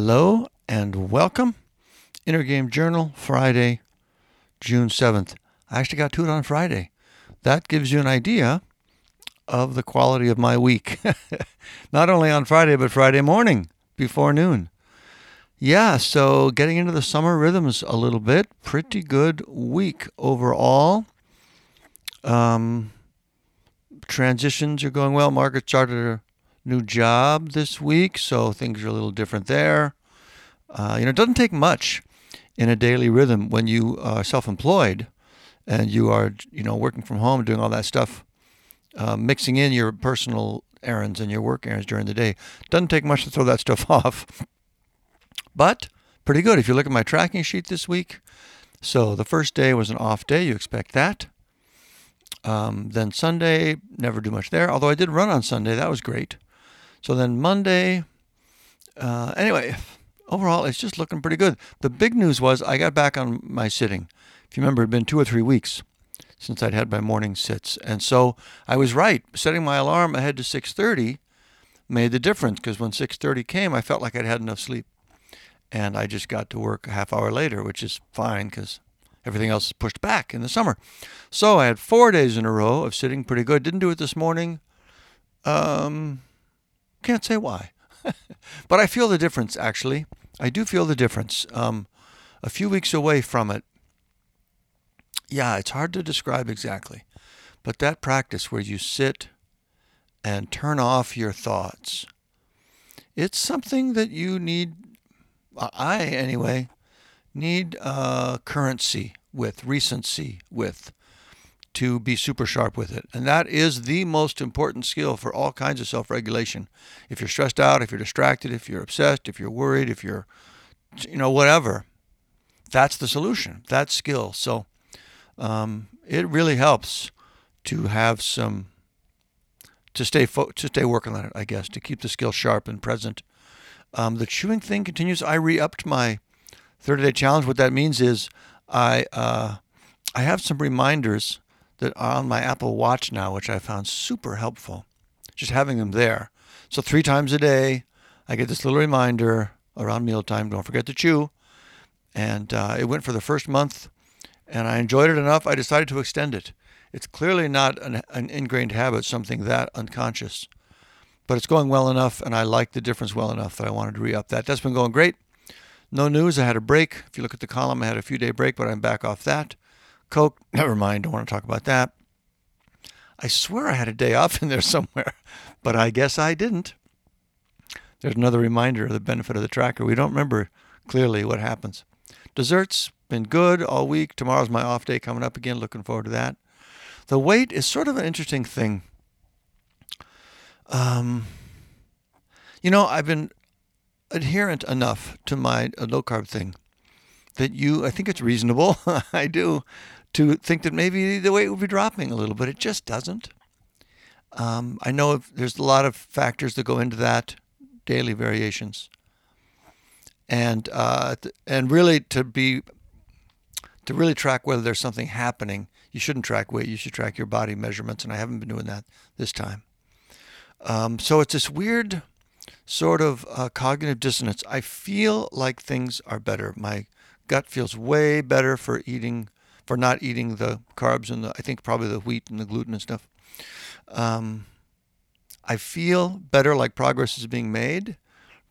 Hello and welcome. Inner Game Journal, Friday, June 7th. I actually got to it on Friday. That gives you an idea of the quality of my week. Not only on Friday, but Friday morning before noon. Yeah, so getting into the summer rhythms a little bit. Pretty good week overall. Um, transitions are going well. Margaret started new job this week, so things are a little different there. Uh, you know, it doesn't take much in a daily rhythm when you are self-employed and you are, you know, working from home, doing all that stuff, uh, mixing in your personal errands and your work errands during the day. Doesn't take much to throw that stuff off, but pretty good. If you look at my tracking sheet this week, so the first day was an off day. You expect that. Um, then Sunday, never do much there. Although I did run on Sunday, that was great. So then Monday, uh, anyway, overall, it's just looking pretty good. The big news was I got back on my sitting. If you remember, it had been two or three weeks since I'd had my morning sits, and so I was right. Setting my alarm ahead to 6:30 made the difference because when 6:30 came, I felt like I'd had enough sleep, and I just got to work a half hour later, which is fine because everything else is pushed back in the summer. So I had four days in a row of sitting pretty good. Didn't do it this morning. Um, can't say why, but I feel the difference actually. I do feel the difference. Um, a few weeks away from it, yeah, it's hard to describe exactly, but that practice where you sit and turn off your thoughts, it's something that you need. I anyway need uh, currency with recency with to be super sharp with it. And that is the most important skill for all kinds of self regulation. If you're stressed out, if you're distracted, if you're obsessed, if you're worried, if you're, you know, whatever, that's the solution, that skill. So um, it really helps to have some, to stay, fo- to stay working on it, I guess, to keep the skill sharp and present. Um, the chewing thing continues. I re upped my 30 day challenge. What that means is I, uh, I have some reminders that are on my Apple Watch now, which I found super helpful. Just having them there. So three times a day, I get this little reminder around mealtime. Don't forget to chew. And uh, it went for the first month, and I enjoyed it enough. I decided to extend it. It's clearly not an, an ingrained habit, something that unconscious, but it's going well enough, and I like the difference well enough that I wanted to re-up that. That's been going great. No news. I had a break. If you look at the column, I had a few day break, but I'm back off that. Coke, never mind, don't want to talk about that. I swear I had a day off in there somewhere, but I guess I didn't. There's another reminder of the benefit of the tracker. We don't remember clearly what happens. Desserts, been good all week. Tomorrow's my off day coming up again. Looking forward to that. The weight is sort of an interesting thing. Um, you know, I've been adherent enough to my low carb thing that you, I think it's reasonable. I do to think that maybe the weight would be dropping a little, but it just doesn't. Um, I know there's a lot of factors that go into that, daily variations, and uh, and really to be to really track whether there's something happening, you shouldn't track weight. You should track your body measurements, and I haven't been doing that this time. Um, so it's this weird sort of uh, cognitive dissonance. I feel like things are better. My gut feels way better for eating for not eating the carbs and the I think probably the wheat and the gluten and stuff. Um, I feel better like progress is being made,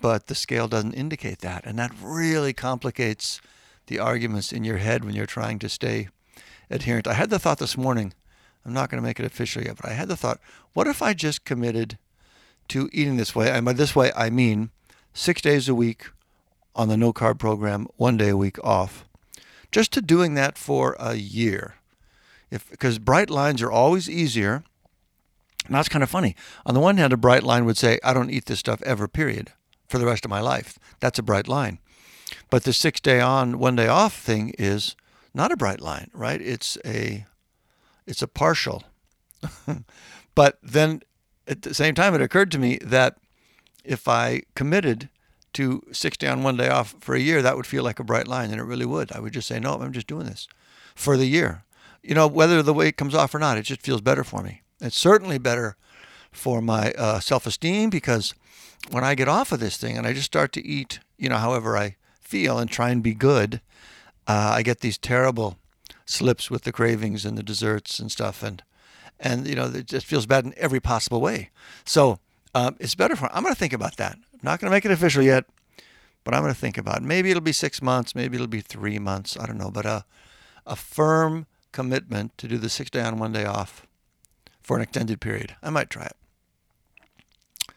but the scale doesn't indicate that, and that really complicates the arguments in your head when you're trying to stay adherent. I had the thought this morning. I'm not going to make it official yet, but I had the thought: what if I just committed to eating this way? And by this way, I mean six days a week on the no carb program, one day a week off just to doing that for a year. If because bright lines are always easier. And that's kind of funny. On the one hand, a bright line would say, I don't eat this stuff ever, period, for the rest of my life. That's a bright line. But the six day on, one day off thing is not a bright line, right? It's a it's a partial. but then at the same time it occurred to me that if I committed to six day on, one day off for a year, that would feel like a bright line, and it really would. I would just say, no, I'm just doing this for the year. You know, whether the weight comes off or not, it just feels better for me. It's certainly better for my uh, self esteem because when I get off of this thing and I just start to eat you know, however I feel and try and be good, uh, I get these terrible slips with the cravings and the desserts and stuff, and and you know it just feels bad in every possible way. So um, it's better for. I'm going to think about that. Not going to make it official yet, but I'm going to think about it. Maybe it'll be six months. Maybe it'll be three months. I don't know, but a a firm commitment to do the six day on, one day off for an extended period. I might try it.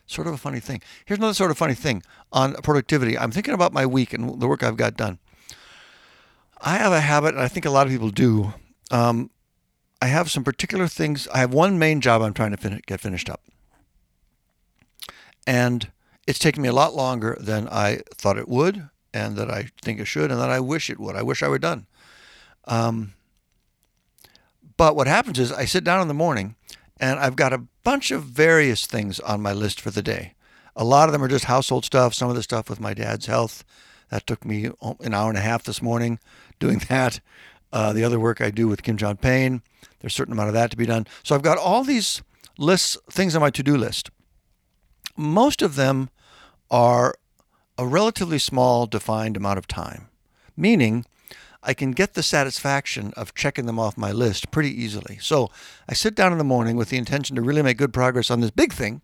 Sort of a funny thing. Here's another sort of funny thing on productivity. I'm thinking about my week and the work I've got done. I have a habit, and I think a lot of people do. Um, I have some particular things. I have one main job I'm trying to fin- get finished up. And it's taken me a lot longer than I thought it would, and that I think it should, and that I wish it would. I wish I were done. Um, but what happens is I sit down in the morning and I've got a bunch of various things on my list for the day. A lot of them are just household stuff, some of the stuff with my dad's health. That took me an hour and a half this morning doing that. Uh, the other work I do with Kim John Payne, there's a certain amount of that to be done. So I've got all these lists, things on my to do list. Most of them are a relatively small, defined amount of time, meaning I can get the satisfaction of checking them off my list pretty easily. So I sit down in the morning with the intention to really make good progress on this big thing.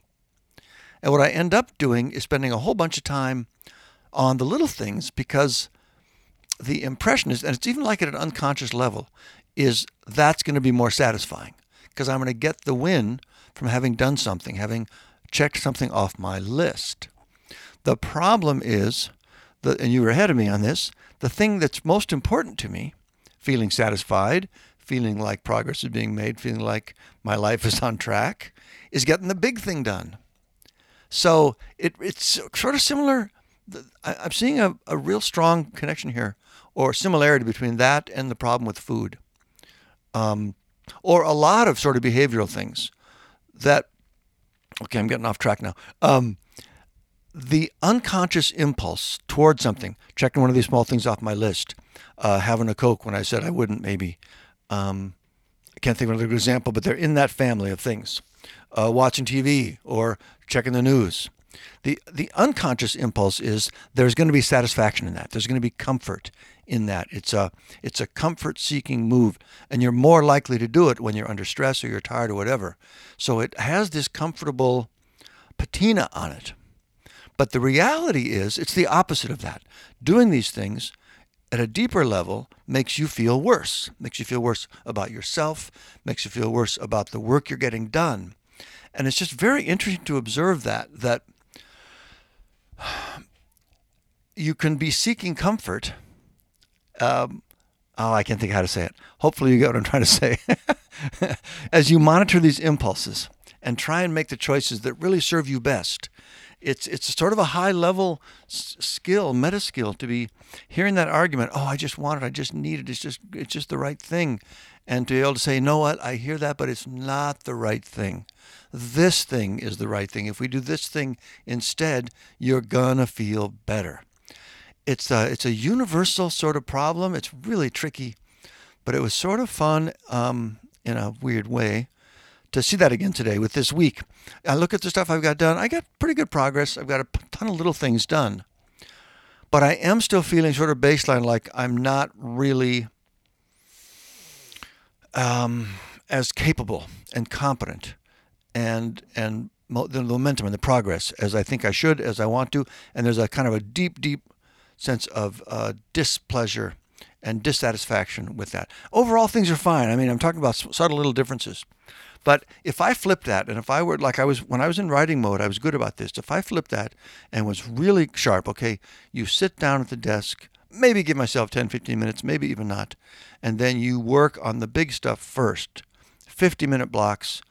And what I end up doing is spending a whole bunch of time on the little things because the impression is, and it's even like at an unconscious level, is that's going to be more satisfying because I'm going to get the win from having done something, having checked something off my list. The problem is, the, and you were ahead of me on this, the thing that's most important to me, feeling satisfied, feeling like progress is being made, feeling like my life is on track, is getting the big thing done. So it, it's sort of similar. I'm seeing a, a real strong connection here or similarity between that and the problem with food. Um, or a lot of sort of behavioral things that, okay, I'm getting off track now. Um, the unconscious impulse towards something, checking one of these small things off my list, uh, having a Coke when I said I wouldn't, maybe. Um, I can't think of another example, but they're in that family of things. Uh, watching TV or checking the news. The, the unconscious impulse is there's going to be satisfaction in that. There's going to be comfort in that. It's a, it's a comfort seeking move, and you're more likely to do it when you're under stress or you're tired or whatever. So it has this comfortable patina on it. But the reality is, it's the opposite of that. Doing these things at a deeper level makes you feel worse, makes you feel worse about yourself, makes you feel worse about the work you're getting done. And it's just very interesting to observe that, that you can be seeking comfort. Um, oh, I can't think how to say it. Hopefully, you get what I'm trying to say. As you monitor these impulses and try and make the choices that really serve you best, it's it's sort of a high level skill, meta skill, to be hearing that argument. Oh, I just want it. I just need it. It's just it's just the right thing, and to be able to say, you know what? I hear that, but it's not the right thing. This thing is the right thing. If we do this thing instead, you're gonna feel better. It's a it's a universal sort of problem. It's really tricky, but it was sort of fun um, in a weird way to see that again today with this week. I look at the stuff I've got done. I got pretty good progress. I've got a ton of little things done. But I am still feeling sort of baseline like I'm not really um, as capable and competent and and the momentum and the progress as I think I should, as I want to. And there's a kind of a deep, deep sense of uh, displeasure and dissatisfaction with that. Overall, things are fine. I mean, I'm talking about subtle little differences. But if I flipped that, and if I were like I was when I was in writing mode, I was good about this. If I flipped that and was really sharp, okay, you sit down at the desk, maybe give myself 10, 15 minutes, maybe even not, and then you work on the big stuff first. 50 minute blocks,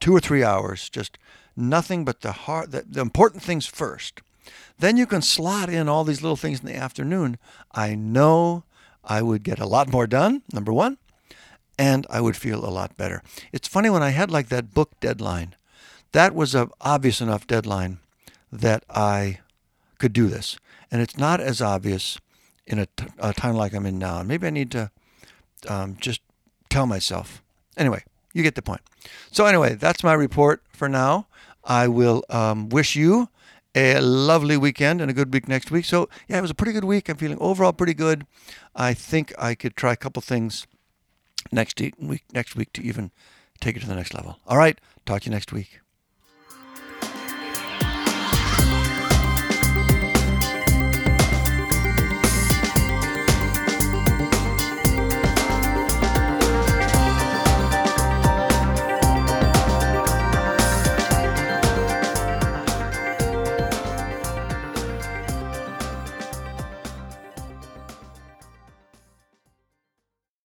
two or three hours, just nothing but the hard, the, the important things first. Then you can slot in all these little things in the afternoon. I know I would get a lot more done, number one and I would feel a lot better. It's funny when I had like that book deadline, that was an obvious enough deadline that I could do this. And it's not as obvious in a, t- a time like I'm in now. And maybe I need to um, just tell myself. Anyway, you get the point. So, anyway, that's my report for now. I will um, wish you a lovely weekend and a good week next week. So, yeah, it was a pretty good week. I'm feeling overall pretty good. I think I could try a couple things next week, next week to even take it to the next level. All right, talk to you next week.